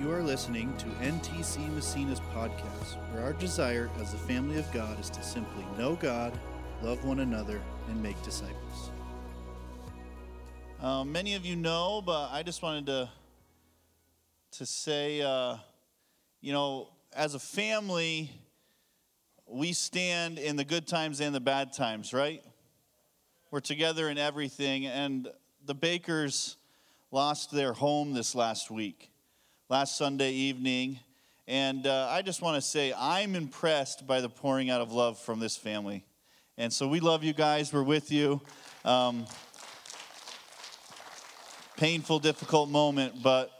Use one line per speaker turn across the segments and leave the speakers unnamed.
You are listening to NTC Massena's podcast, where our desire as the family of God is to simply know God, love one another, and make disciples. Uh, many of you know, but I just wanted to to say, uh, you know, as a family, we stand in the good times and the bad times, right? We're together in everything, and the Bakers lost their home this last week, last Sunday evening. And uh, I just want to say, I'm impressed by the pouring out of love from this family. And so we love you guys. We're with you. Um, painful, difficult moment, but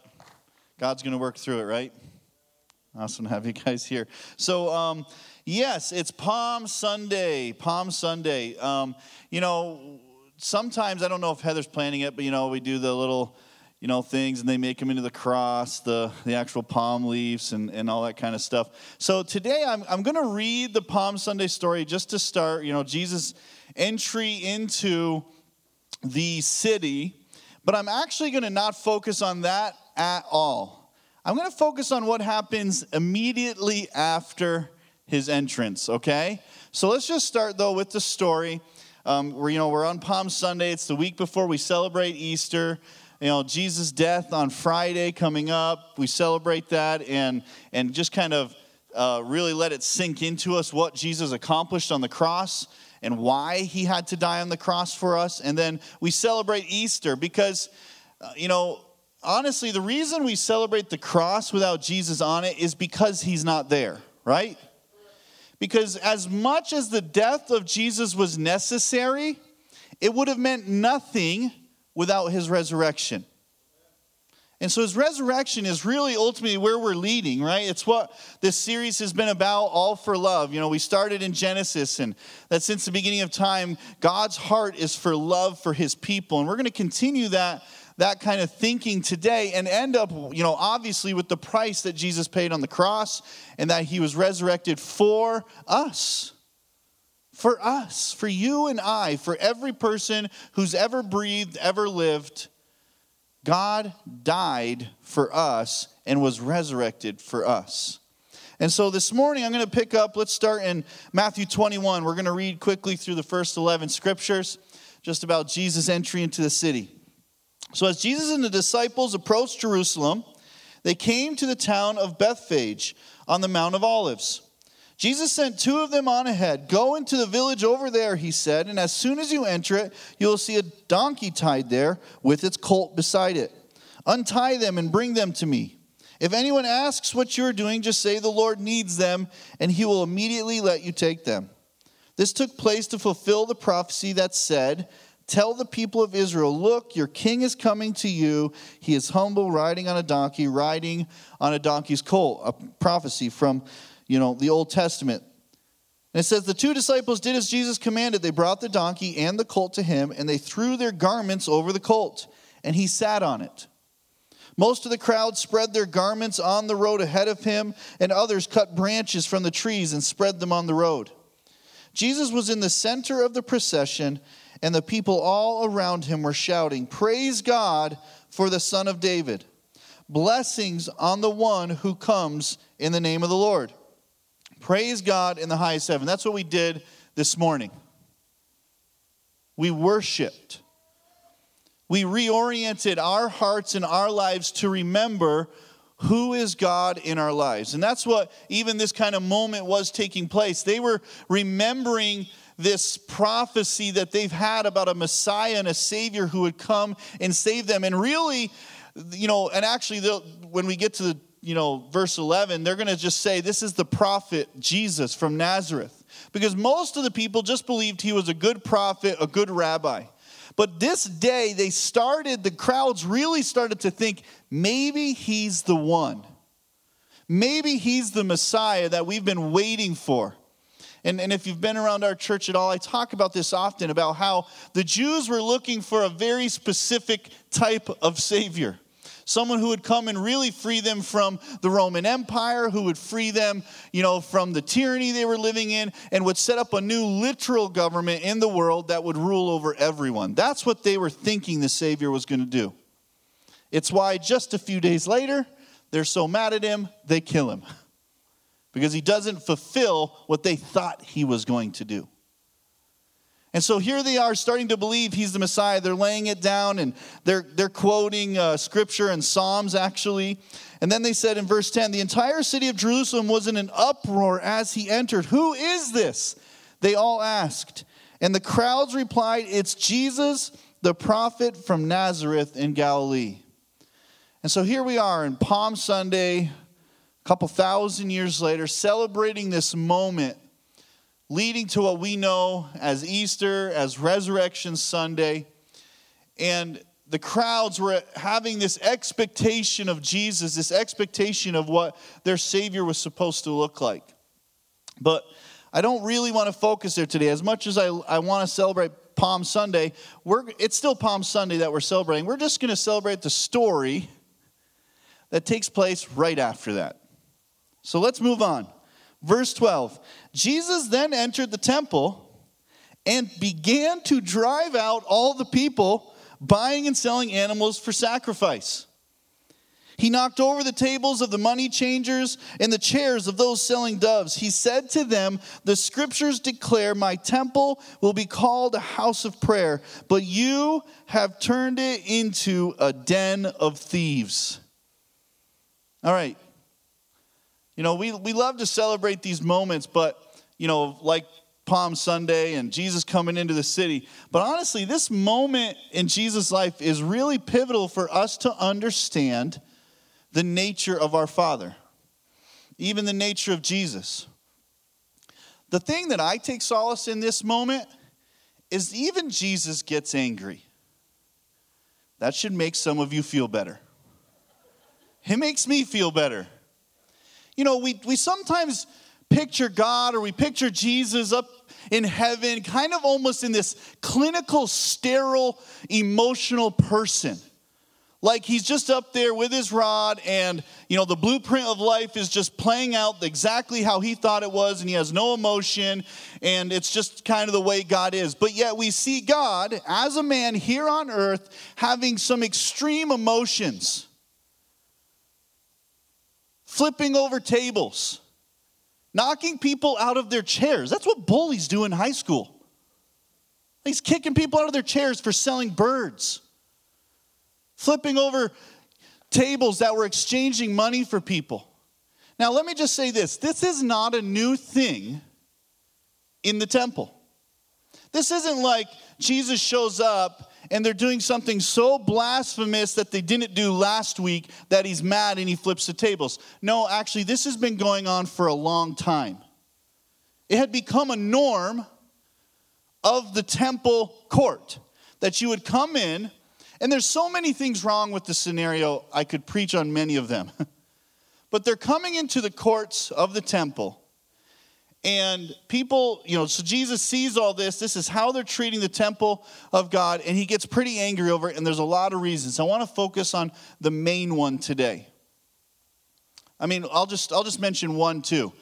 God's going to work through it, right? Awesome to have you guys here. So, um, yes, it's Palm Sunday. Palm Sunday. Um, you know, sometimes I don't know if Heather's planning it, but you know, we do the little, you know, things and they make them into the cross, the the actual palm leaves, and and all that kind of stuff. So today I'm I'm going to read the Palm Sunday story just to start. You know, Jesus' entry into the city, but I'm actually going to not focus on that at all. I'm going to focus on what happens immediately after his entrance, okay? So let's just start though with the story. Um, we're, you know, we're on Palm Sunday. It's the week before we celebrate Easter. You know, Jesus' death on Friday coming up. We celebrate that and and just kind of uh, really let it sink into us what Jesus accomplished on the cross and why he had to die on the cross for us. And then we celebrate Easter because, uh, you know, honestly, the reason we celebrate the cross without Jesus on it is because he's not there, right? Because as much as the death of Jesus was necessary, it would have meant nothing without his resurrection. And so his resurrection is really ultimately where we're leading, right? It's what this series has been about, all for love. You know, we started in Genesis, and that since the beginning of time, God's heart is for love for his people. And we're going to continue that that kind of thinking today and end up, you know, obviously with the price that Jesus paid on the cross and that he was resurrected for us. For us, for you and I, for every person who's ever breathed, ever lived, God died for us and was resurrected for us. And so this morning I'm going to pick up, let's start in Matthew 21. We're going to read quickly through the first 11 scriptures just about Jesus' entry into the city. So, as Jesus and the disciples approached Jerusalem, they came to the town of Bethphage on the Mount of Olives. Jesus sent two of them on ahead. Go into the village over there, he said, and as soon as you enter it, you will see a donkey tied there with its colt beside it. Untie them and bring them to me. If anyone asks what you are doing, just say the Lord needs them, and he will immediately let you take them. This took place to fulfill the prophecy that said, Tell the people of Israel, look, your king is coming to you. He is humble, riding on a donkey, riding on a donkey's colt. A prophecy from, you know, the Old Testament. And it says, The two disciples did as Jesus commanded. They brought the donkey and the colt to him, and they threw their garments over the colt, and he sat on it. Most of the crowd spread their garments on the road ahead of him, and others cut branches from the trees and spread them on the road. Jesus was in the center of the procession and the people all around him were shouting, Praise God for the Son of David! Blessings on the one who comes in the name of the Lord. Praise God in the highest heaven. That's what we did this morning. We worshiped. We reoriented our hearts and our lives to remember who is God in our lives. And that's what even this kind of moment was taking place. They were remembering this prophecy that they've had about a Messiah and a Savior who would come and save them. And really, you know, and actually, when we get to the, you know, verse 11, they're going to just say, This is the prophet Jesus from Nazareth. Because most of the people just believed he was a good prophet, a good rabbi. But this day, they started, the crowds really started to think maybe he's the one. Maybe he's the Messiah that we've been waiting for. And, and if you've been around our church at all, I talk about this often about how the Jews were looking for a very specific type of Savior. Someone who would come and really free them from the Roman Empire, who would free them, you know, from the tyranny they were living in, and would set up a new literal government in the world that would rule over everyone. That's what they were thinking the Savior was going to do. It's why just a few days later, They're so mad at him, they kill him because he doesn't fulfill what they thought he was going to do. And so here they are starting to believe he's the Messiah. They're laying it down and they're, they're quoting uh, scripture and Psalms actually. And then they said in verse 10 the entire city of Jerusalem was in an uproar as he entered. Who is this? They all asked. And the crowds replied, It's Jesus, the prophet from Nazareth in Galilee. And so here we are in Palm Sunday, a couple thousand years later, celebrating this moment leading to what we know as Easter, as Resurrection Sunday. And the crowds were having this expectation of Jesus, this expectation of what their Savior was supposed to look like. But I don't really want to focus there today. As much as I, I want to celebrate Palm Sunday, we're, it's still Palm Sunday that we're celebrating. We're just going to celebrate the story that takes place right after that. So let's move on. Verse 12 Jesus then entered the temple and began to drive out all the people buying and selling animals for sacrifice. He knocked over the tables of the money changers and the chairs of those selling doves. He said to them, The scriptures declare, My temple will be called a house of prayer, but you have turned it into a den of thieves. All right. You know, we, we love to celebrate these moments, but, you know, like Palm Sunday and Jesus coming into the city. But honestly, this moment in Jesus' life is really pivotal for us to understand the nature of our Father, even the nature of Jesus. The thing that I take solace in this moment is even Jesus gets angry. That should make some of you feel better. It makes me feel better. You know, we, we sometimes picture God or we picture Jesus up in heaven, kind of almost in this clinical, sterile, emotional person. Like he's just up there with his rod, and you know, the blueprint of life is just playing out exactly how he thought it was, and he has no emotion, and it's just kind of the way God is. But yet, we see God as a man here on earth having some extreme emotions flipping over tables, knocking people out of their chairs. That's what bullies do in high school. He's kicking people out of their chairs for selling birds, flipping over tables that were exchanging money for people. Now, let me just say this this is not a new thing in the temple. This isn't like Jesus shows up and they're doing something so blasphemous that they didn't do last week that he's mad and he flips the tables. No, actually, this has been going on for a long time. It had become a norm of the temple court that you would come in, and there's so many things wrong with the scenario, I could preach on many of them. but they're coming into the courts of the temple and people, you know, so Jesus sees all this. This is how they're treating the temple of God, and he gets pretty angry over it, and there's a lot of reasons. I want to focus on the main one today. I mean, I'll just I'll just mention one too.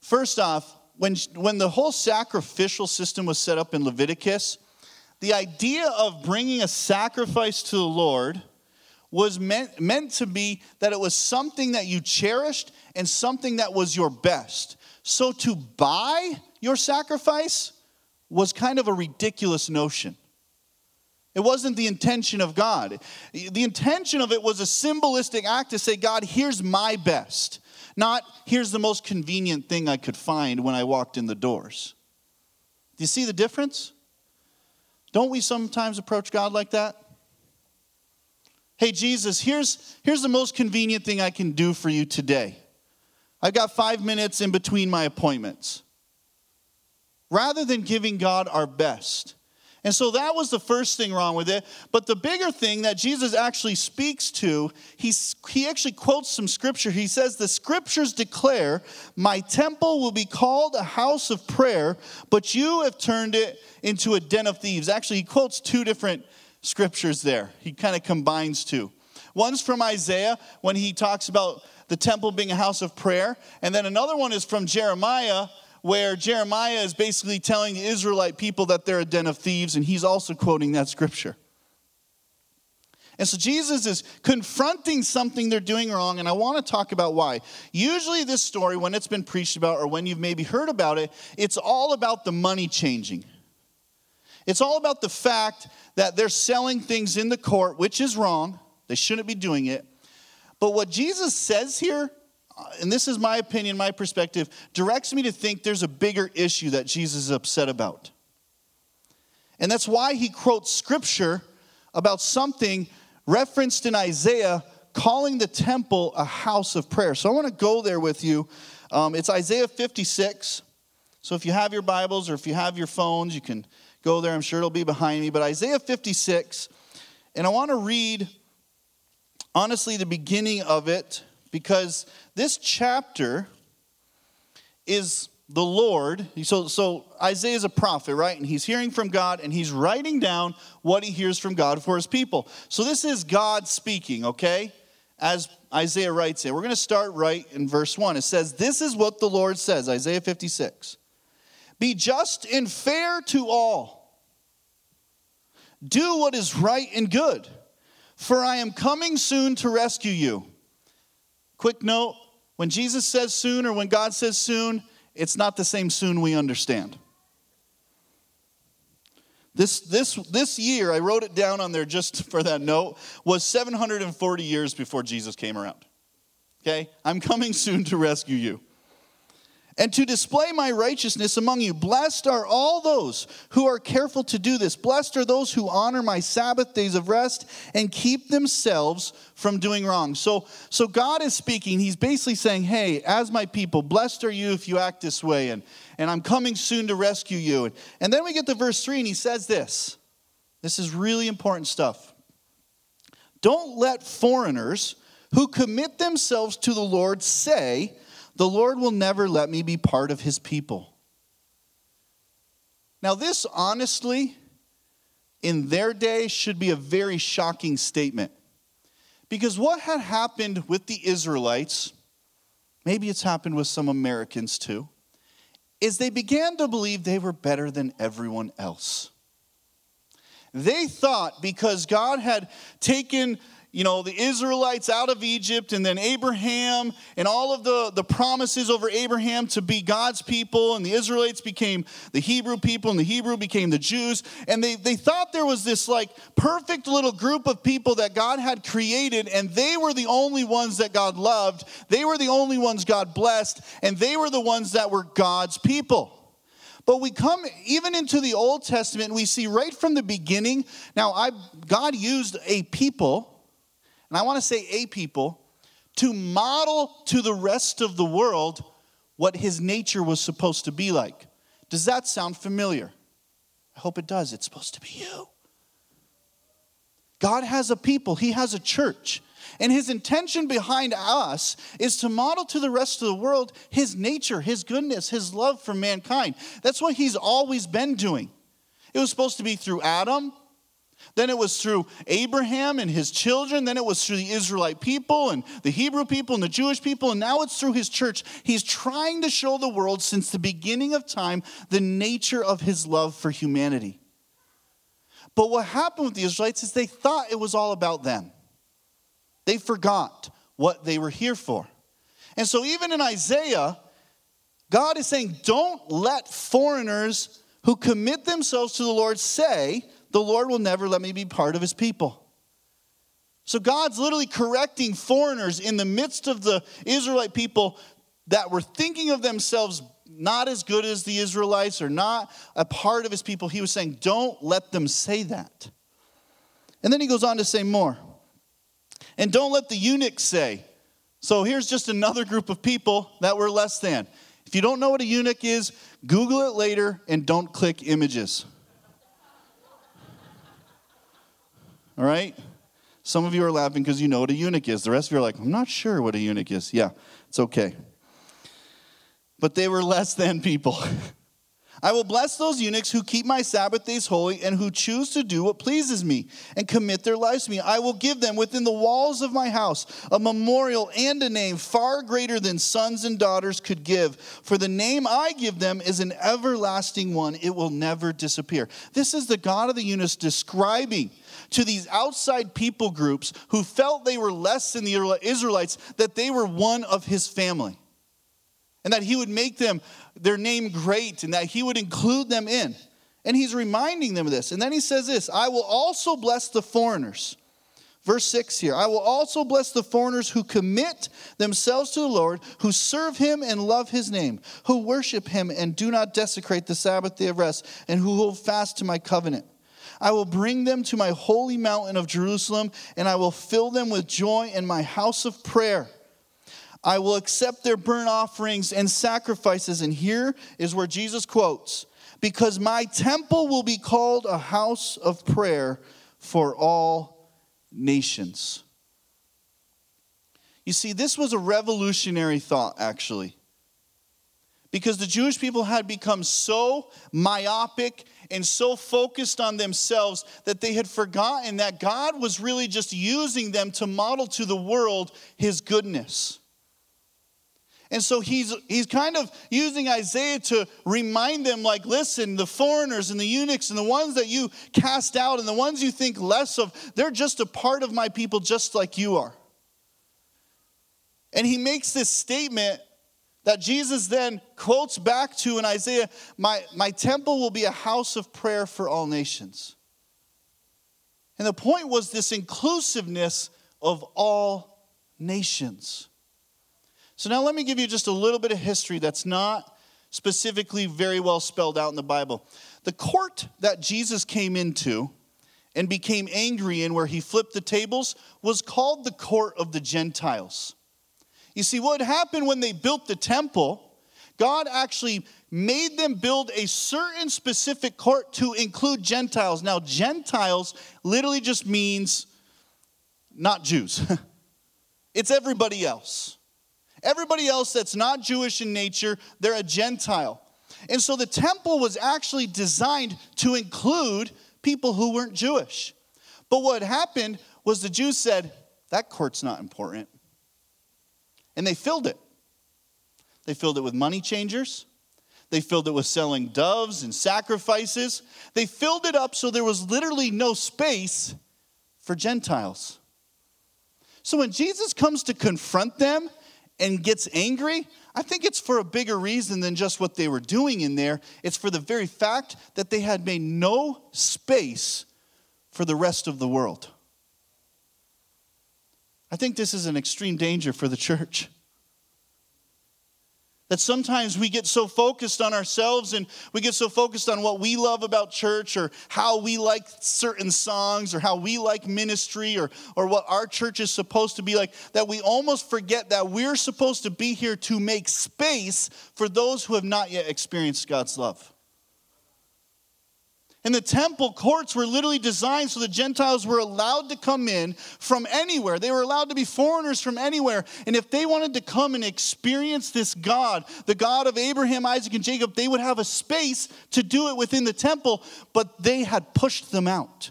First off, when when the whole sacrificial system was set up in Leviticus, the idea of bringing a sacrifice to the Lord was meant, meant to be that it was something that you cherished and something that was your best. So to buy your sacrifice was kind of a ridiculous notion. It wasn't the intention of God. The intention of it was a symbolistic act to say, God, here's my best, not here's the most convenient thing I could find when I walked in the doors. Do you see the difference? Don't we sometimes approach God like that? Hey, Jesus, here's, here's the most convenient thing I can do for you today. I've got five minutes in between my appointments. Rather than giving God our best. And so that was the first thing wrong with it. But the bigger thing that Jesus actually speaks to, he's, he actually quotes some scripture. He says, The scriptures declare, My temple will be called a house of prayer, but you have turned it into a den of thieves. Actually, he quotes two different scriptures there. He kind of combines two. One's from Isaiah when he talks about the temple being a house of prayer. And then another one is from Jeremiah, where Jeremiah is basically telling the Israelite people that they're a den of thieves, and he's also quoting that scripture. And so Jesus is confronting something they're doing wrong, and I want to talk about why. Usually, this story, when it's been preached about or when you've maybe heard about it, it's all about the money changing. It's all about the fact that they're selling things in the court, which is wrong. They shouldn't be doing it. But what Jesus says here, uh, and this is my opinion, my perspective, directs me to think there's a bigger issue that Jesus is upset about. And that's why he quotes scripture about something referenced in Isaiah calling the temple a house of prayer. So I want to go there with you. Um, it's Isaiah 56. So if you have your Bibles or if you have your phones, you can go there. I'm sure it'll be behind me. But Isaiah 56, and I want to read, honestly, the beginning of it because this chapter is the Lord, so, so Isaiah is a prophet, right? And he's hearing from God and he's writing down what he hears from God for his people. So this is God speaking, okay? As Isaiah writes it. We're going to start right in verse 1. It says, This is what the Lord says, Isaiah 56. Be just and fair to all, do what is right and good, for I am coming soon to rescue you. Quick note when Jesus says soon or when God says soon, it's not the same soon we understand. This, this, this year, I wrote it down on there just for that note, was 740 years before Jesus came around. Okay? I'm coming soon to rescue you and to display my righteousness among you. Blessed are all those who are careful to do this. Blessed are those who honor my Sabbath days of rest and keep themselves from doing wrong. So, so God is speaking. He's basically saying, Hey, as my people, blessed are you if you act this way, and, and I'm coming soon to rescue you. And, and then we get to verse 3, and he says this. This is really important stuff. Don't let foreigners who commit themselves to the Lord say, the Lord will never let me be part of his people. Now, this honestly, in their day, should be a very shocking statement. Because what had happened with the Israelites, maybe it's happened with some Americans too, is they began to believe they were better than everyone else. They thought because God had taken you know, the Israelites out of Egypt, and then Abraham, and all of the, the promises over Abraham to be God's people, and the Israelites became the Hebrew people, and the Hebrew became the Jews. And they, they thought there was this like perfect little group of people that God had created, and they were the only ones that God loved. They were the only ones God blessed, and they were the ones that were God's people. But we come even into the Old Testament, we see right from the beginning. Now, I, God used a people and I want to say a people, to model to the rest of the world what his nature was supposed to be like. Does that sound familiar? I hope it does. It's supposed to be you. God has a people, He has a church. And His intention behind us is to model to the rest of the world His nature, His goodness, His love for mankind. That's what He's always been doing. It was supposed to be through Adam, then it was through Abraham and his children. Then it was through the Israelite people and the Hebrew people and the Jewish people. And now it's through his church. He's trying to show the world since the beginning of time the nature of his love for humanity. But what happened with the Israelites is they thought it was all about them, they forgot what they were here for. And so, even in Isaiah, God is saying, Don't let foreigners who commit themselves to the Lord say, the Lord will never let me be part of his people. So God's literally correcting foreigners in the midst of the Israelite people that were thinking of themselves not as good as the Israelites or not a part of his people. He was saying, Don't let them say that. And then he goes on to say more. And don't let the eunuchs say. So here's just another group of people that were less than. If you don't know what a eunuch is, Google it later and don't click images. All right? Some of you are laughing because you know what a eunuch is. The rest of you are like, I'm not sure what a eunuch is. Yeah, it's okay. But they were less than people. I will bless those eunuchs who keep my Sabbath days holy and who choose to do what pleases me and commit their lives to me. I will give them within the walls of my house a memorial and a name far greater than sons and daughters could give. For the name I give them is an everlasting one, it will never disappear. This is the God of the eunuchs describing to these outside people groups who felt they were less than the Israelites that they were one of his family and that he would make them their name great and that he would include them in. And he's reminding them of this. And then he says this I will also bless the foreigners. Verse 6 here I will also bless the foreigners who commit themselves to the Lord, who serve him and love his name, who worship him and do not desecrate the Sabbath day of rest, and who hold fast to my covenant. I will bring them to my holy mountain of Jerusalem, and I will fill them with joy in my house of prayer. I will accept their burnt offerings and sacrifices. And here is where Jesus quotes Because my temple will be called a house of prayer for all nations. You see, this was a revolutionary thought, actually. Because the Jewish people had become so myopic and so focused on themselves that they had forgotten that God was really just using them to model to the world his goodness. And so he's, he's kind of using Isaiah to remind them, like, listen, the foreigners and the eunuchs and the ones that you cast out and the ones you think less of, they're just a part of my people, just like you are. And he makes this statement that Jesus then quotes back to in Isaiah my, my temple will be a house of prayer for all nations. And the point was this inclusiveness of all nations. So now let me give you just a little bit of history that's not specifically very well spelled out in the Bible. The court that Jesus came into and became angry in, where he flipped the tables, was called the court of the Gentiles. You see, what happened when they built the temple, God actually made them build a certain specific court to include Gentiles. Now, Gentiles literally just means not Jews, it's everybody else. Everybody else that's not Jewish in nature, they're a Gentile. And so the temple was actually designed to include people who weren't Jewish. But what happened was the Jews said, that court's not important. And they filled it. They filled it with money changers. They filled it with selling doves and sacrifices. They filled it up so there was literally no space for Gentiles. So when Jesus comes to confront them and gets angry, I think it's for a bigger reason than just what they were doing in there. It's for the very fact that they had made no space for the rest of the world. I think this is an extreme danger for the church. That sometimes we get so focused on ourselves and we get so focused on what we love about church or how we like certain songs or how we like ministry or, or what our church is supposed to be like that we almost forget that we're supposed to be here to make space for those who have not yet experienced God's love. And the temple courts were literally designed so the Gentiles were allowed to come in from anywhere. They were allowed to be foreigners from anywhere. And if they wanted to come and experience this God, the God of Abraham, Isaac, and Jacob, they would have a space to do it within the temple, but they had pushed them out.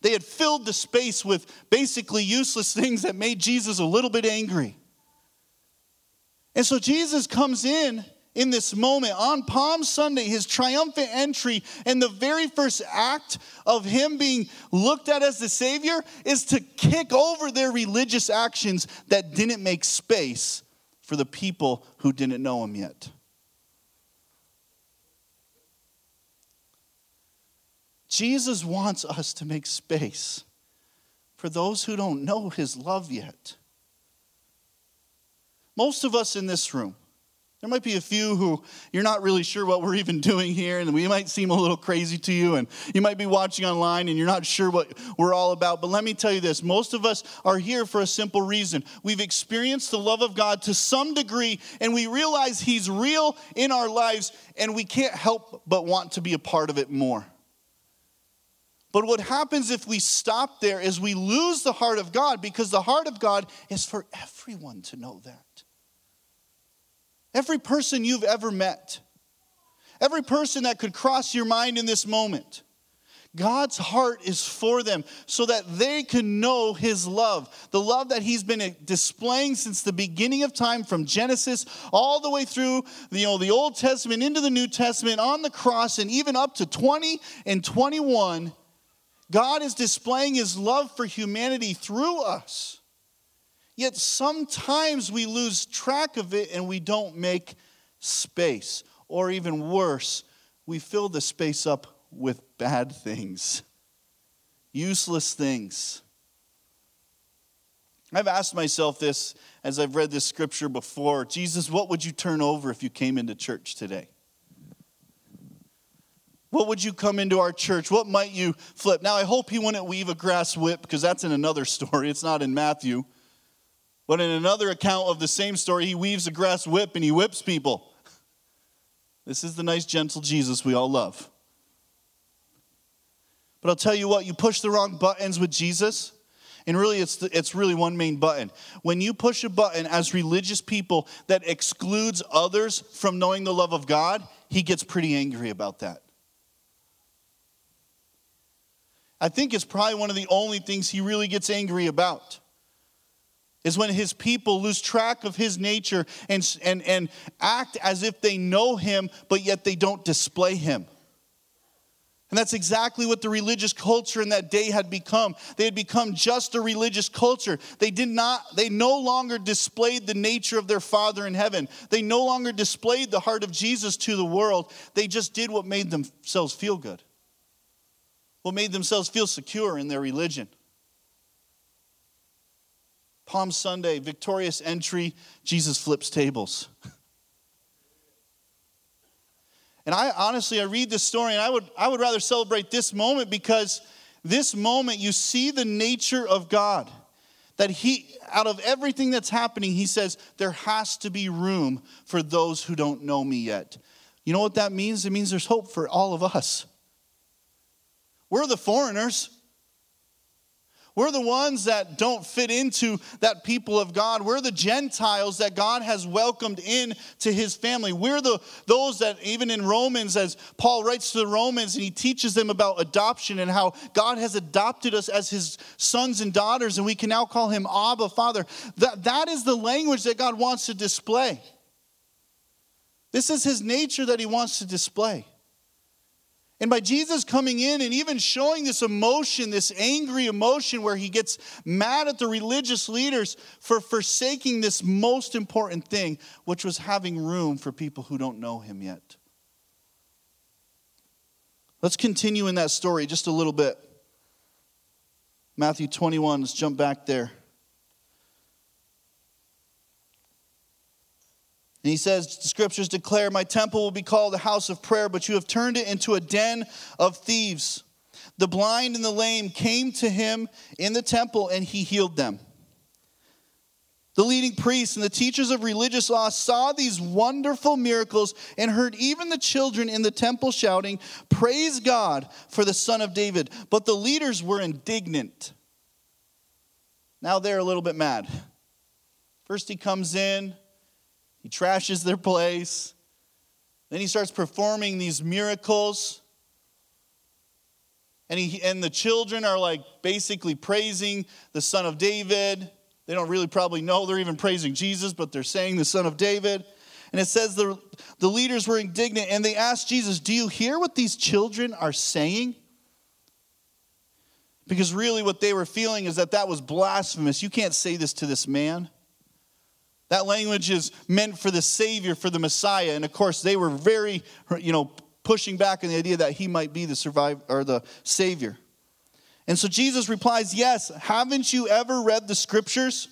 They had filled the space with basically useless things that made Jesus a little bit angry. And so Jesus comes in in this moment on Palm Sunday, his triumphant entry, and the very first act of him being looked at as the Savior is to kick over their religious actions that didn't make space for the people who didn't know him yet. Jesus wants us to make space for those who don't know his love yet. Most of us in this room, there might be a few who you're not really sure what we're even doing here, and we might seem a little crazy to you, and you might be watching online and you're not sure what we're all about. But let me tell you this most of us are here for a simple reason. We've experienced the love of God to some degree, and we realize He's real in our lives, and we can't help but want to be a part of it more. But what happens if we stop there is we lose the heart of God because the heart of God is for everyone to know that. Every person you've ever met, every person that could cross your mind in this moment. God's heart is for them so that they can know His love, the love that He's been displaying since the beginning of time, from Genesis all the way through you know, the Old Testament into the New Testament, on the cross, and even up to 20 and 21. God is displaying His love for humanity through us. Yet sometimes we lose track of it and we don't make space. Or even worse, we fill the space up with bad things, useless things. I've asked myself this as I've read this scripture before Jesus, what would you turn over if you came into church today? What would you come into our church? What might you flip? Now, I hope he wouldn't weave a grass whip because that's in another story. It's not in Matthew. But in another account of the same story, he weaves a grass whip and he whips people. This is the nice, gentle Jesus we all love. But I'll tell you what, you push the wrong buttons with Jesus, and really it's, the, it's really one main button. When you push a button as religious people that excludes others from knowing the love of God, he gets pretty angry about that. I think it's probably one of the only things he really gets angry about is when his people lose track of his nature and, and, and act as if they know him, but yet they don't display him. And that's exactly what the religious culture in that day had become. They had become just a religious culture. They did not, they no longer displayed the nature of their Father in heaven. They no longer displayed the heart of Jesus to the world. They just did what made themselves feel good, what made themselves feel secure in their religion. Palm Sunday, victorious entry, Jesus flips tables. And I honestly, I read this story and I would, I would rather celebrate this moment because this moment you see the nature of God. That He, out of everything that's happening, He says, there has to be room for those who don't know me yet. You know what that means? It means there's hope for all of us. We're the foreigners. We're the ones that don't fit into that people of God. We're the Gentiles that God has welcomed in to his family. We're the those that even in Romans as Paul writes to the Romans and he teaches them about adoption and how God has adopted us as his sons and daughters and we can now call him Abba Father. That that is the language that God wants to display. This is his nature that he wants to display. And by Jesus coming in and even showing this emotion, this angry emotion where he gets mad at the religious leaders for forsaking this most important thing, which was having room for people who don't know him yet. Let's continue in that story just a little bit. Matthew 21, let's jump back there. And he says, The scriptures declare, My temple will be called a house of prayer, but you have turned it into a den of thieves. The blind and the lame came to him in the temple, and he healed them. The leading priests and the teachers of religious law saw these wonderful miracles and heard even the children in the temple shouting, Praise God for the Son of David. But the leaders were indignant. Now they're a little bit mad. First, he comes in, he trashes their place. Then he starts performing these miracles. And, he, and the children are like basically praising the son of David. They don't really probably know they're even praising Jesus, but they're saying the son of David. And it says the, the leaders were indignant and they asked Jesus, Do you hear what these children are saying? Because really, what they were feeling is that that was blasphemous. You can't say this to this man. That language is meant for the Savior, for the Messiah. And of course, they were very, you know, pushing back on the idea that he might be the survivor or the Savior. And so Jesus replies, Yes, haven't you ever read the scriptures?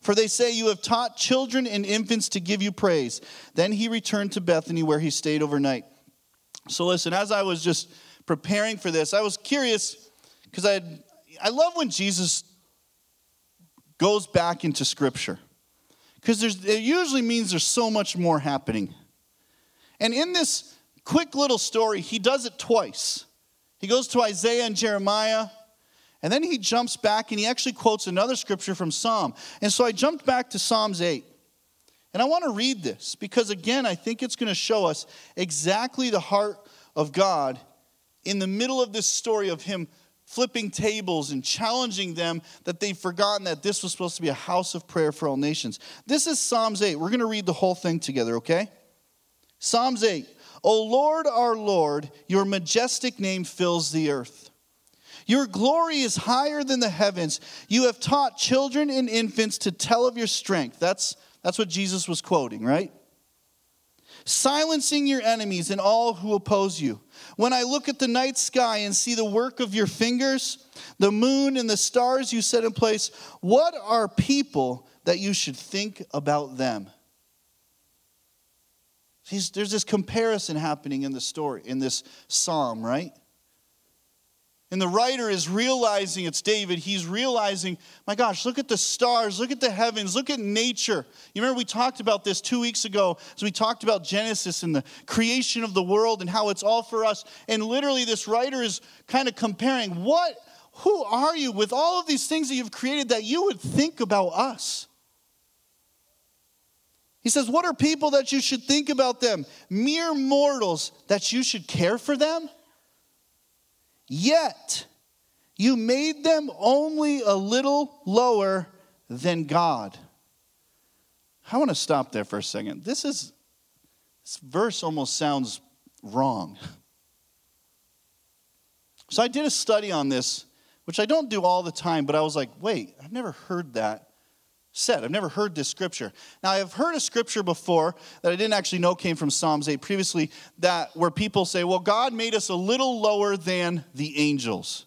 For they say you have taught children and infants to give you praise. Then he returned to Bethany where he stayed overnight. So listen, as I was just preparing for this, I was curious because I I love when Jesus goes back into scripture because it usually means there's so much more happening. And in this quick little story, he does it twice. He goes to Isaiah and Jeremiah, and then he jumps back and he actually quotes another scripture from Psalm. And so I jumped back to Psalms 8. And I want to read this because, again, I think it's going to show us exactly the heart of God in the middle of this story of Him flipping tables and challenging them that they've forgotten that this was supposed to be a house of prayer for all nations. This is Psalms 8. We're going to read the whole thing together, okay? Psalms 8. O Lord, our Lord, your majestic name fills the earth. Your glory is higher than the heavens. You have taught children and infants to tell of your strength. That's, that's what Jesus was quoting, right? Silencing your enemies and all who oppose you. When I look at the night sky and see the work of your fingers, the moon and the stars you set in place, what are people that you should think about them? There's this comparison happening in the story, in this psalm, right? And the writer is realizing, it's David, he's realizing, my gosh, look at the stars, look at the heavens, look at nature. You remember we talked about this two weeks ago as we talked about Genesis and the creation of the world and how it's all for us. And literally, this writer is kind of comparing what, who are you with all of these things that you've created that you would think about us? He says, What are people that you should think about them? Mere mortals that you should care for them? Yet you made them only a little lower than God. I want to stop there for a second. This is this verse almost sounds wrong. So I did a study on this, which I don't do all the time, but I was like, wait, I've never heard that said. I've never heard this scripture. Now, I've heard a scripture before that I didn't actually know came from Psalms 8 previously, that where people say, well, God made us a little lower than the angels.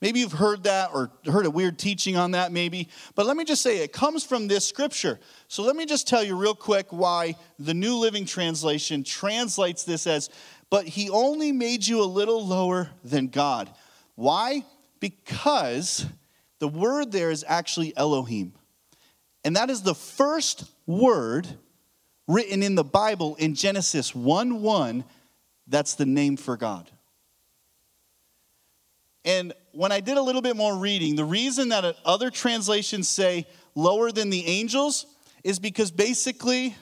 Maybe you've heard that or heard a weird teaching on that, maybe. But let me just say, it comes from this scripture. So let me just tell you real quick why the New Living Translation translates this as, but he only made you a little lower than God. Why? Because the word there is actually Elohim. And that is the first word written in the Bible in Genesis 1 1. That's the name for God. And when I did a little bit more reading, the reason that other translations say lower than the angels is because basically,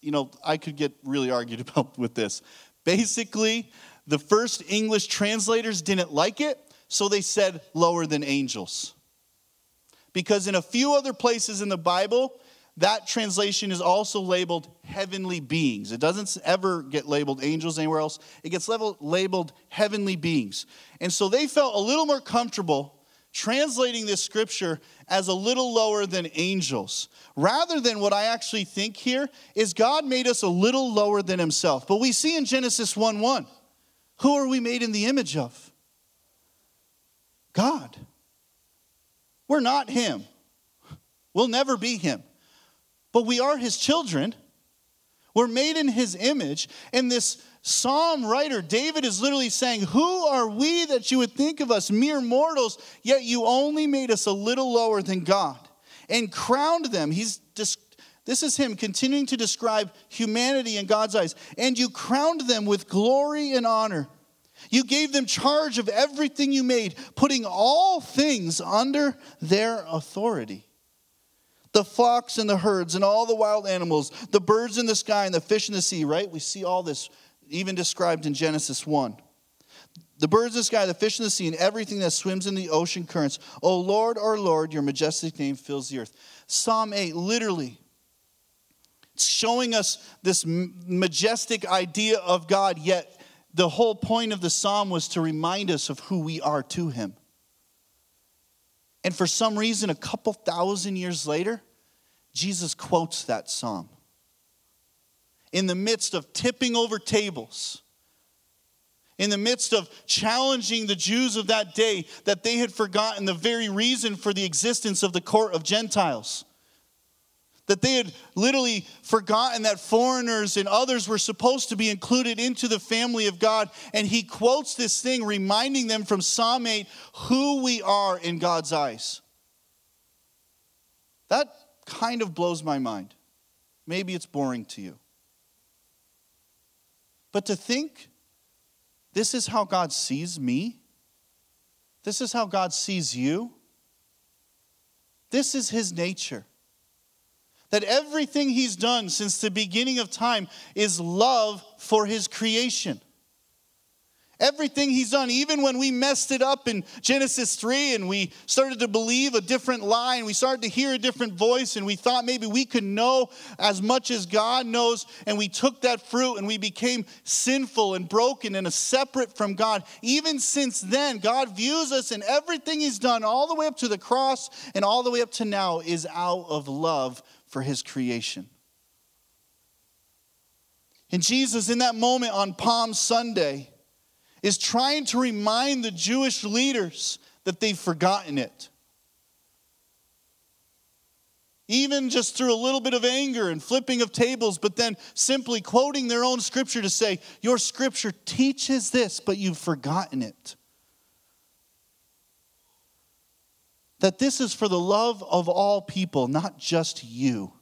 you know, I could get really argued about with this. Basically, the first English translators didn't like it, so they said lower than angels because in a few other places in the Bible, that translation is also labeled heavenly beings. It doesn't ever get labeled angels anywhere else, it gets labeled heavenly beings. And so they felt a little more comfortable translating this scripture as a little lower than angels. Rather than what I actually think here is God made us a little lower than himself. But we see in Genesis 1 1, who are we made in the image of? God. We're not him. We'll never be him. But we are his children. We're made in his image. And this psalm writer, David, is literally saying, Who are we that you would think of us, mere mortals, yet you only made us a little lower than God and crowned them? He's. This is him continuing to describe humanity in God's eyes. And you crowned them with glory and honor. You gave them charge of everything you made, putting all things under their authority. The flocks and the herds and all the wild animals, the birds in the sky and the fish in the sea, right? We see all this even described in Genesis 1. The birds in the sky, the fish in the sea, and everything that swims in the ocean currents. O Lord, our Lord, your majestic name fills the earth. Psalm 8, literally, it's showing us this majestic idea of God, yet the whole point of the psalm was to remind us of who we are to him. And for some reason, a couple thousand years later, Jesus quotes that psalm. In the midst of tipping over tables, in the midst of challenging the Jews of that day that they had forgotten the very reason for the existence of the court of Gentiles that they had literally forgotten that foreigners and others were supposed to be included into the family of God. And he quotes this thing, reminding them from Psalm 8 who we are in God's eyes. That kind of blows my mind. Maybe it's boring to you. But to think this is how God sees me, this is how God sees you, this is his nature That everything he's done since the beginning of time is love for his creation. Everything he's done, even when we messed it up in Genesis 3 and we started to believe a different lie and we started to hear a different voice and we thought maybe we could know as much as God knows and we took that fruit and we became sinful and broken and separate from God. Even since then, God views us and everything he's done all the way up to the cross and all the way up to now is out of love for his creation. And Jesus, in that moment on Palm Sunday, is trying to remind the Jewish leaders that they've forgotten it. Even just through a little bit of anger and flipping of tables, but then simply quoting their own scripture to say, Your scripture teaches this, but you've forgotten it. That this is for the love of all people, not just you.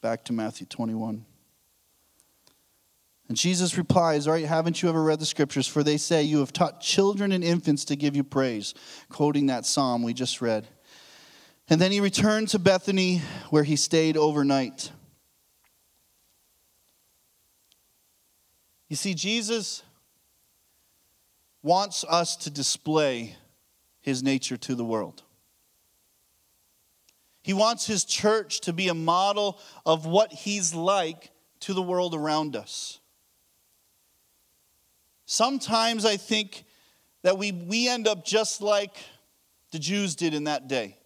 Back to Matthew 21. And Jesus replies, All right, haven't you ever read the scriptures? For they say, You have taught children and infants to give you praise, quoting that psalm we just read. And then he returned to Bethany, where he stayed overnight. You see, Jesus wants us to display his nature to the world. He wants his church to be a model of what he's like to the world around us. Sometimes I think that we, we end up just like the Jews did in that day.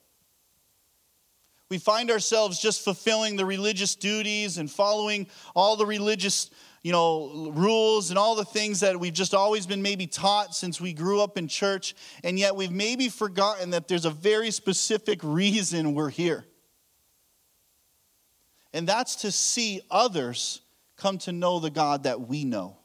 We find ourselves just fulfilling the religious duties and following all the religious you know, rules and all the things that we've just always been maybe taught since we grew up in church, and yet we've maybe forgotten that there's a very specific reason we're here. And that's to see others come to know the God that we know.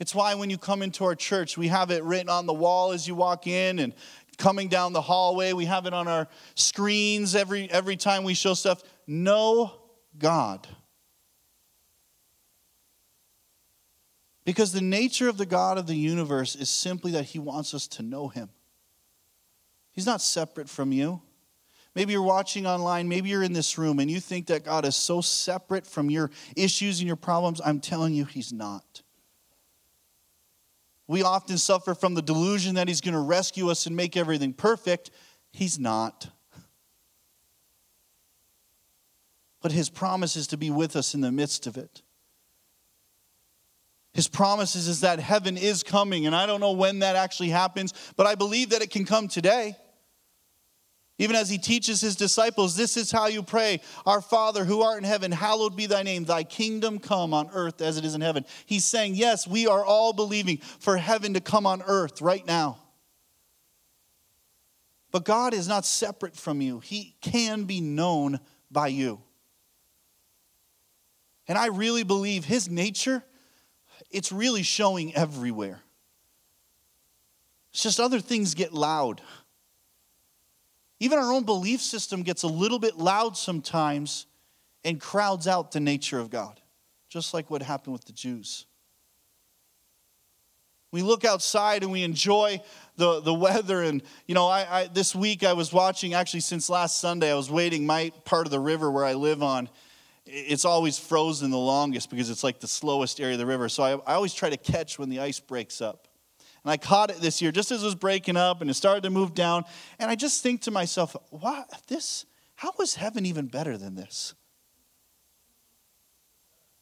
It's why when you come into our church, we have it written on the wall as you walk in and coming down the hallway. We have it on our screens every, every time we show stuff. Know God. Because the nature of the God of the universe is simply that He wants us to know Him. He's not separate from you. Maybe you're watching online, maybe you're in this room, and you think that God is so separate from your issues and your problems. I'm telling you, He's not. We often suffer from the delusion that He's going to rescue us and make everything perfect. He's not. But His promise is to be with us in the midst of it. His promises is that heaven is coming, and I don't know when that actually happens, but I believe that it can come today. Even as he teaches his disciples, this is how you pray Our Father who art in heaven, hallowed be thy name, thy kingdom come on earth as it is in heaven. He's saying, Yes, we are all believing for heaven to come on earth right now. But God is not separate from you, He can be known by you. And I really believe His nature it's really showing everywhere. It's just other things get loud. Even our own belief system gets a little bit loud sometimes and crowds out the nature of God, just like what happened with the Jews. We look outside and we enjoy the, the weather. And, you know, I, I, this week I was watching, actually, since last Sunday, I was waiting my part of the river where I live on it's always frozen the longest because it's like the slowest area of the river. So I, I, always try to catch when the ice breaks up. And I caught it this year just as it was breaking up and it started to move down. And I just think to myself, what this, how is heaven even better than this?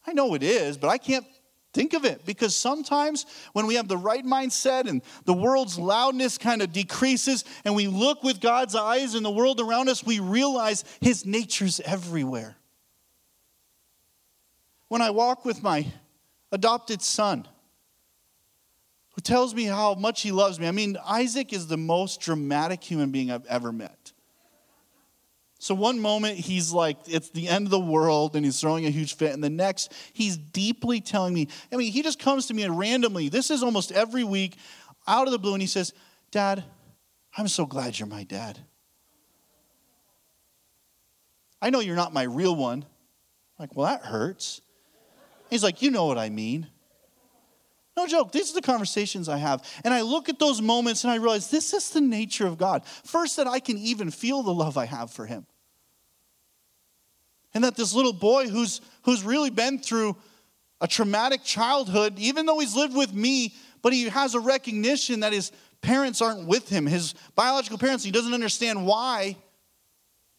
I know it is, but I can't think of it because sometimes when we have the right mindset and the world's loudness kind of decreases and we look with God's eyes in the world around us, we realize his nature's everywhere when I walk with my adopted son who tells me how much he loves me. I mean, Isaac is the most dramatic human being I've ever met. So, one moment he's like, it's the end of the world and he's throwing a huge fit. And the next, he's deeply telling me, I mean, he just comes to me and randomly, this is almost every week, out of the blue, and he says, Dad, I'm so glad you're my dad. I know you're not my real one. I'm like, well, that hurts. He's like, You know what I mean. No, joke. These are the conversations I have. And I look at those moments and I realize this is the nature of God. First, that I can even feel the love I have for him. And that this little boy who's, who's really been through a traumatic childhood, even though he's lived with me, but he has a recognition that his parents aren't with him, his biological parents, he doesn't understand why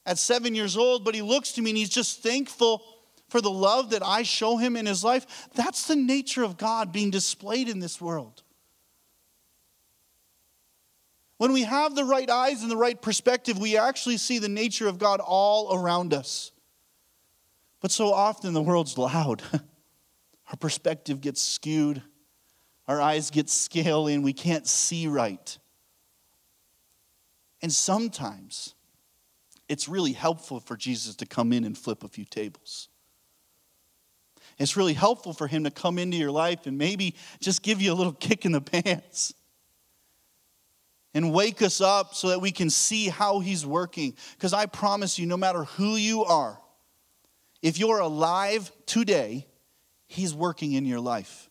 at seven years old, but he looks to me and he's just thankful for the love that I show him in his life. That's the nature of God being displayed in this world. When we have the right eyes and the right perspective, we actually see the nature of God all around us. But so often the world's loud. Our perspective gets skewed, our eyes get scaly, and we can't see right. And sometimes it's really helpful for Jesus to come in and flip a few tables. It's really helpful for him to come into your life and maybe just give you a little kick in the pants and wake us up so that we can see how he's working. Because I promise you, no matter who you are, if you're alive today, he's working in your life.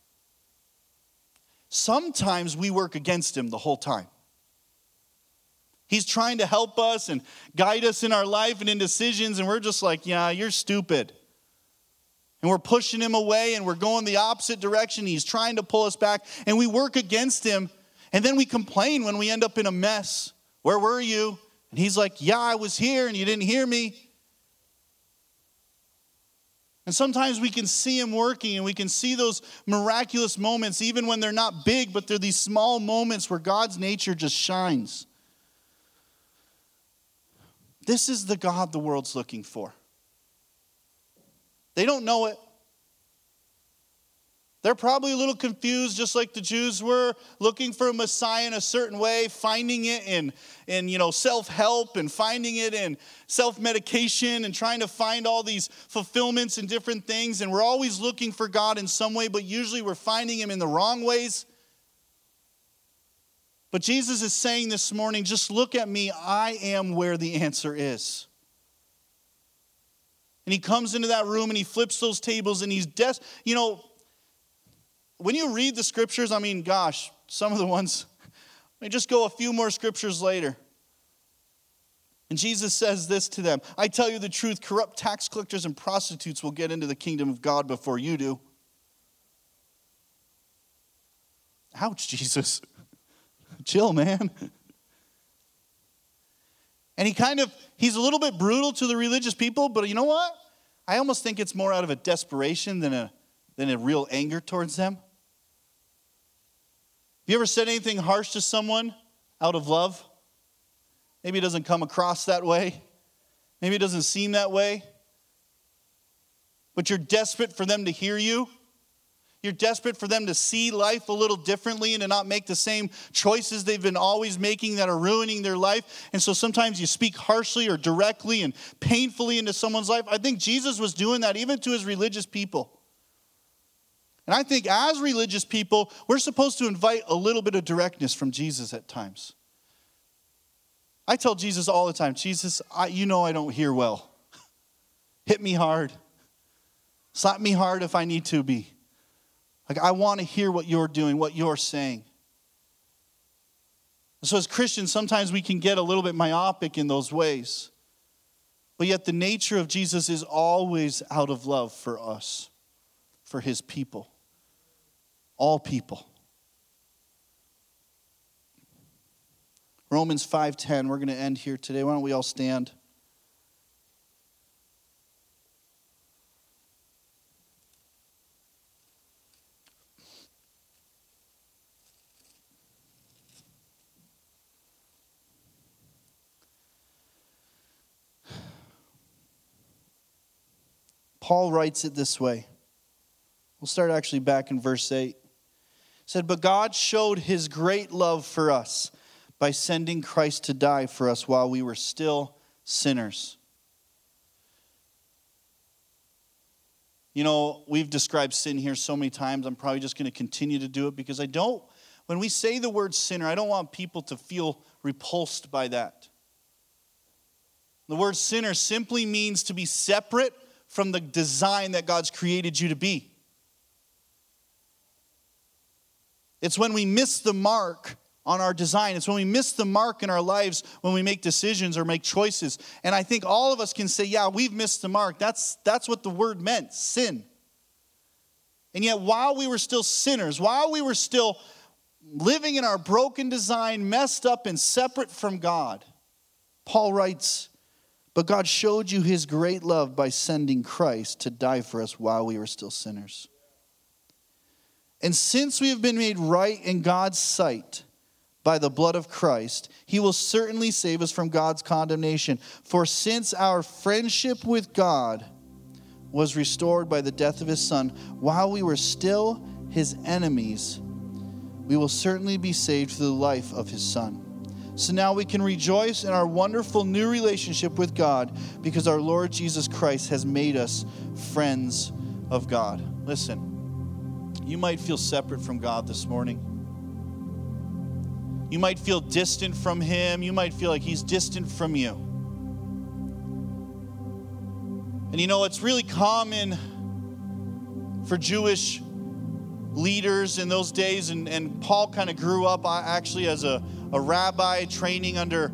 Sometimes we work against him the whole time. He's trying to help us and guide us in our life and in decisions, and we're just like, yeah, you're stupid. And we're pushing him away and we're going the opposite direction. He's trying to pull us back, and we work against him. And then we complain when we end up in a mess. Where were you? And he's like, Yeah, I was here, and you didn't hear me. And sometimes we can see him working and we can see those miraculous moments, even when they're not big, but they're these small moments where God's nature just shines. This is the God the world's looking for. They don't know it. They're probably a little confused, just like the Jews were, looking for a Messiah in a certain way, finding it in, in you know, self-help and finding it in self-medication and trying to find all these fulfillments and different things. And we're always looking for God in some way, but usually we're finding him in the wrong ways. But Jesus is saying this morning, just look at me. I am where the answer is. And he comes into that room and he flips those tables and he's des- you know, when you read the scriptures, I mean, gosh, some of the ones, I mean, just go a few more scriptures later. And Jesus says this to them I tell you the truth, corrupt tax collectors and prostitutes will get into the kingdom of God before you do. Ouch, Jesus. Chill, man. And he kind of, he's a little bit brutal to the religious people, but you know what? I almost think it's more out of a desperation than a, than a real anger towards them. Have you ever said anything harsh to someone out of love? Maybe it doesn't come across that way. Maybe it doesn't seem that way. But you're desperate for them to hear you. You're desperate for them to see life a little differently and to not make the same choices they've been always making that are ruining their life. And so sometimes you speak harshly or directly and painfully into someone's life. I think Jesus was doing that even to his religious people. And I think as religious people, we're supposed to invite a little bit of directness from Jesus at times. I tell Jesus all the time, Jesus, I, you know I don't hear well. Hit me hard. Slap me hard if I need to be. Like, I want to hear what you're doing, what you're saying. So, as Christians, sometimes we can get a little bit myopic in those ways. But yet, the nature of Jesus is always out of love for us, for his people, all people. Romans 5:10 we're going to end here today why don't we all stand Paul writes it this way. We'll start actually back in verse 8. It said, But God showed his great love for us by sending Christ to die for us while we were still sinners. You know, we've described sin here so many times. I'm probably just going to continue to do it because I don't, when we say the word sinner, I don't want people to feel repulsed by that. The word sinner simply means to be separate from the design that God's created you to be. It's when we miss the mark on our design. It's when we miss the mark in our lives when we make decisions or make choices. And I think all of us can say, yeah, we've missed the mark. That's, that's what the word meant sin. And yet, while we were still sinners, while we were still living in our broken design, messed up and separate from God, Paul writes, But God showed you his great love by sending Christ to die for us while we were still sinners. And since we have been made right in God's sight, by the blood of Christ, he will certainly save us from God's condemnation. For since our friendship with God was restored by the death of his Son, while we were still his enemies, we will certainly be saved through the life of his Son. So now we can rejoice in our wonderful new relationship with God because our Lord Jesus Christ has made us friends of God. Listen, you might feel separate from God this morning. You might feel distant from Him. You might feel like He's distant from you. And you know, it's really common for Jewish leaders in those days, and, and Paul kind of grew up uh, actually as a, a rabbi, training under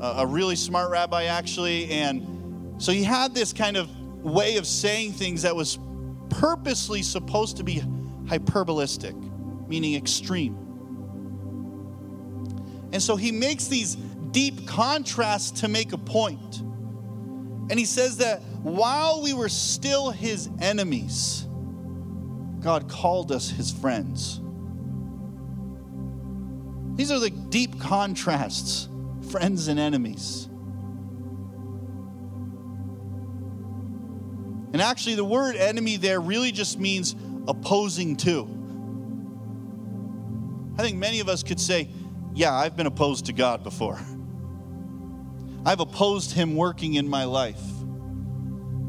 a, a really smart rabbi, actually. And so he had this kind of way of saying things that was purposely supposed to be hyperbolistic, meaning extreme. And so he makes these deep contrasts to make a point. And he says that while we were still his enemies, God called us his friends. These are the deep contrasts, friends and enemies. And actually, the word enemy there really just means opposing to. I think many of us could say, yeah, I've been opposed to God before. I've opposed Him working in my life.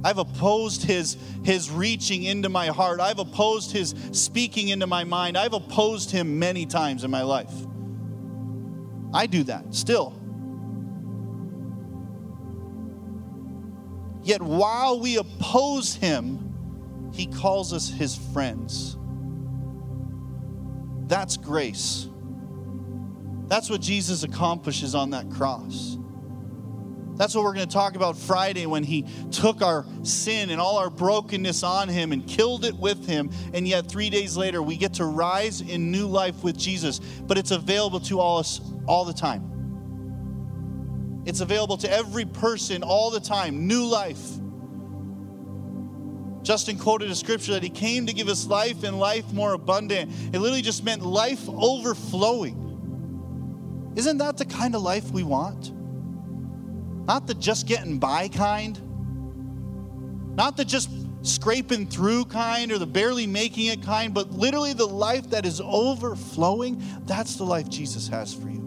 I've opposed his, his reaching into my heart. I've opposed his speaking into my mind. I've opposed him many times in my life. I do that still. Yet while we oppose him, he calls us his friends. That's grace. That's what Jesus accomplishes on that cross. That's what we're going to talk about Friday when he took our sin and all our brokenness on him and killed it with him. And yet, three days later, we get to rise in new life with Jesus. But it's available to all us all the time. It's available to every person all the time. New life. Justin quoted a scripture that he came to give us life and life more abundant. It literally just meant life overflowing. Isn't that the kind of life we want? Not the just getting by kind, not the just scraping through kind or the barely making it kind, but literally the life that is overflowing. That's the life Jesus has for you.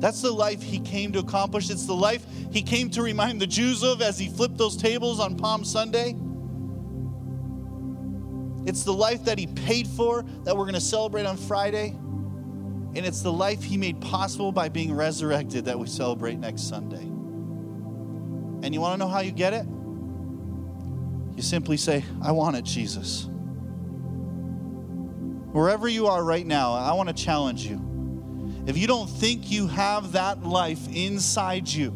That's the life he came to accomplish. It's the life he came to remind the Jews of as he flipped those tables on Palm Sunday. It's the life that he paid for that we're going to celebrate on Friday. And it's the life he made possible by being resurrected that we celebrate next Sunday. And you want to know how you get it? You simply say, I want it, Jesus. Wherever you are right now, I want to challenge you. If you don't think you have that life inside you,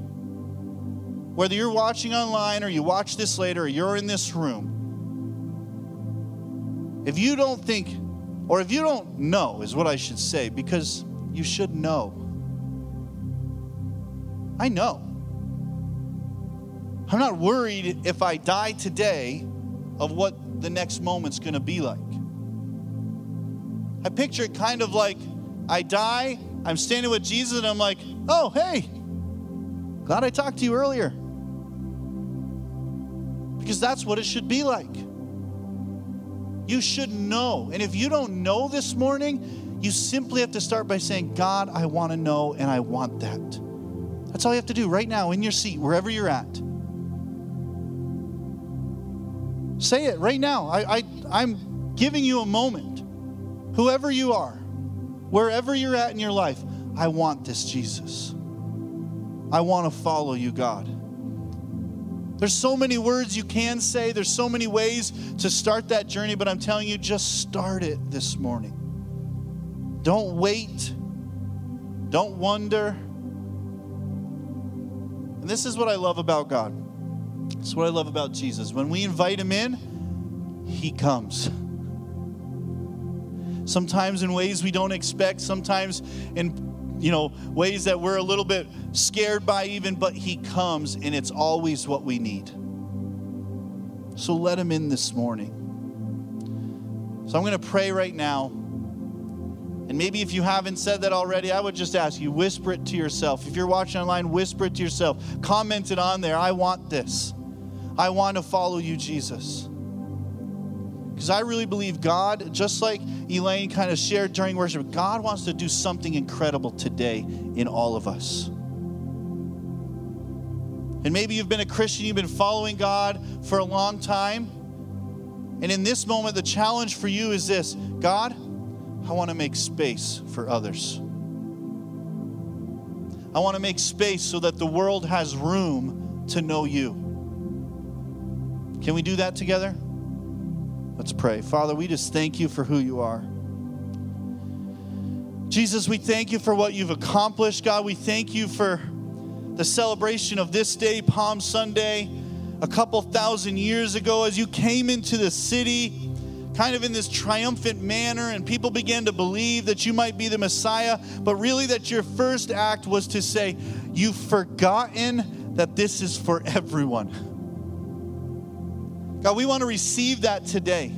whether you're watching online or you watch this later or you're in this room, if you don't think or if you don't know, is what I should say, because you should know. I know. I'm not worried if I die today of what the next moment's going to be like. I picture it kind of like I die, I'm standing with Jesus, and I'm like, oh, hey, glad I talked to you earlier. Because that's what it should be like. You should know. And if you don't know this morning, you simply have to start by saying, God, I want to know and I want that. That's all you have to do right now in your seat, wherever you're at. Say it right now. I, I, I'm giving you a moment. Whoever you are, wherever you're at in your life, I want this, Jesus. I want to follow you, God. There's so many words you can say, there's so many ways to start that journey, but I'm telling you, just start it this morning. Don't wait, don't wonder. And this is what I love about God. This is what I love about Jesus. When we invite him in, he comes. Sometimes in ways we don't expect, sometimes in you know, ways that we're a little bit scared by, even, but He comes and it's always what we need. So let Him in this morning. So I'm going to pray right now. And maybe if you haven't said that already, I would just ask you whisper it to yourself. If you're watching online, whisper it to yourself. Comment it on there. I want this. I want to follow you, Jesus. Because I really believe God, just like Elaine kind of shared during worship, God wants to do something incredible today in all of us. And maybe you've been a Christian, you've been following God for a long time. And in this moment, the challenge for you is this God, I want to make space for others. I want to make space so that the world has room to know you. Can we do that together? Let's pray. Father, we just thank you for who you are. Jesus, we thank you for what you've accomplished. God, we thank you for the celebration of this day, Palm Sunday, a couple thousand years ago, as you came into the city, kind of in this triumphant manner, and people began to believe that you might be the Messiah, but really that your first act was to say, You've forgotten that this is for everyone. God, we want to receive that today.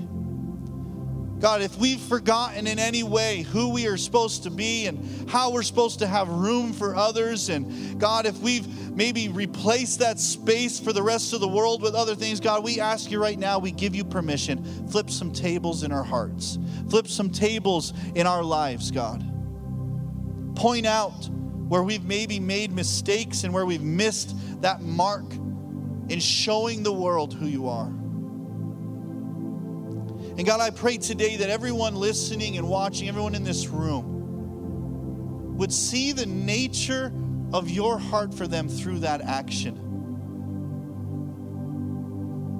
God, if we've forgotten in any way who we are supposed to be and how we're supposed to have room for others, and God, if we've maybe replaced that space for the rest of the world with other things, God, we ask you right now, we give you permission. Flip some tables in our hearts, flip some tables in our lives, God. Point out where we've maybe made mistakes and where we've missed that mark in showing the world who you are. And God, I pray today that everyone listening and watching, everyone in this room, would see the nature of your heart for them through that action.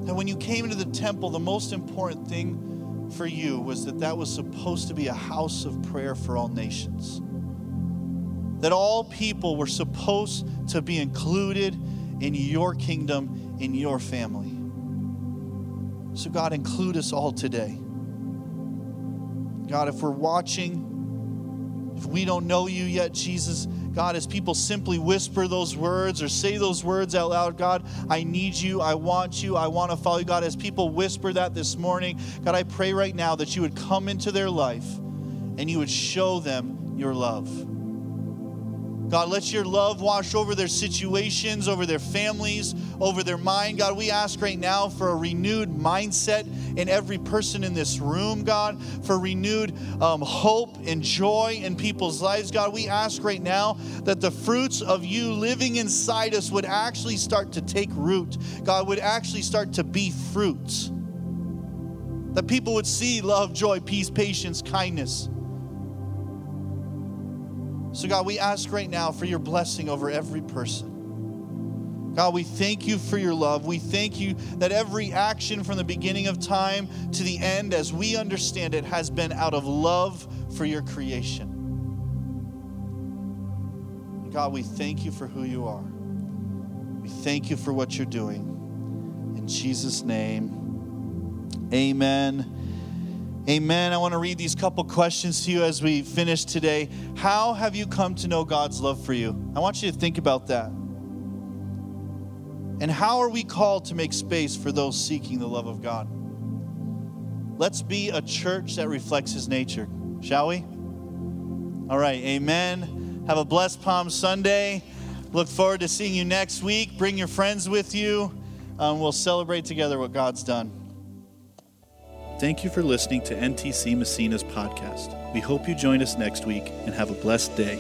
That when you came into the temple, the most important thing for you was that that was supposed to be a house of prayer for all nations. That all people were supposed to be included in your kingdom, in your family. So, God, include us all today. God, if we're watching, if we don't know you yet, Jesus, God, as people simply whisper those words or say those words out loud, God, I need you, I want you, I want to follow you. God, as people whisper that this morning, God, I pray right now that you would come into their life and you would show them your love. God, let your love wash over their situations, over their families, over their mind. God, we ask right now for a renewed mindset in every person in this room, God, for renewed um, hope and joy in people's lives. God, we ask right now that the fruits of you living inside us would actually start to take root. God, would actually start to be fruits. That people would see love, joy, peace, patience, kindness so, God, we ask right now for your blessing over every person. God, we thank you for your love. We thank you that every action from the beginning of time to the end, as we understand it, has been out of love for your creation. God, we thank you for who you are. We thank you for what you're doing. In Jesus' name, amen Amen. I want to read these couple questions to you as we finish today. How have you come to know God's love for you? I want you to think about that. And how are we called to make space for those seeking the love of God? Let's be a church that reflects His nature, shall we? All right, amen. Have a blessed Palm Sunday. Look forward to seeing you next week. Bring your friends with you. Um, we'll celebrate together what God's done. Thank you for listening to NTC Massena's podcast. We hope you join us next week and have a blessed day.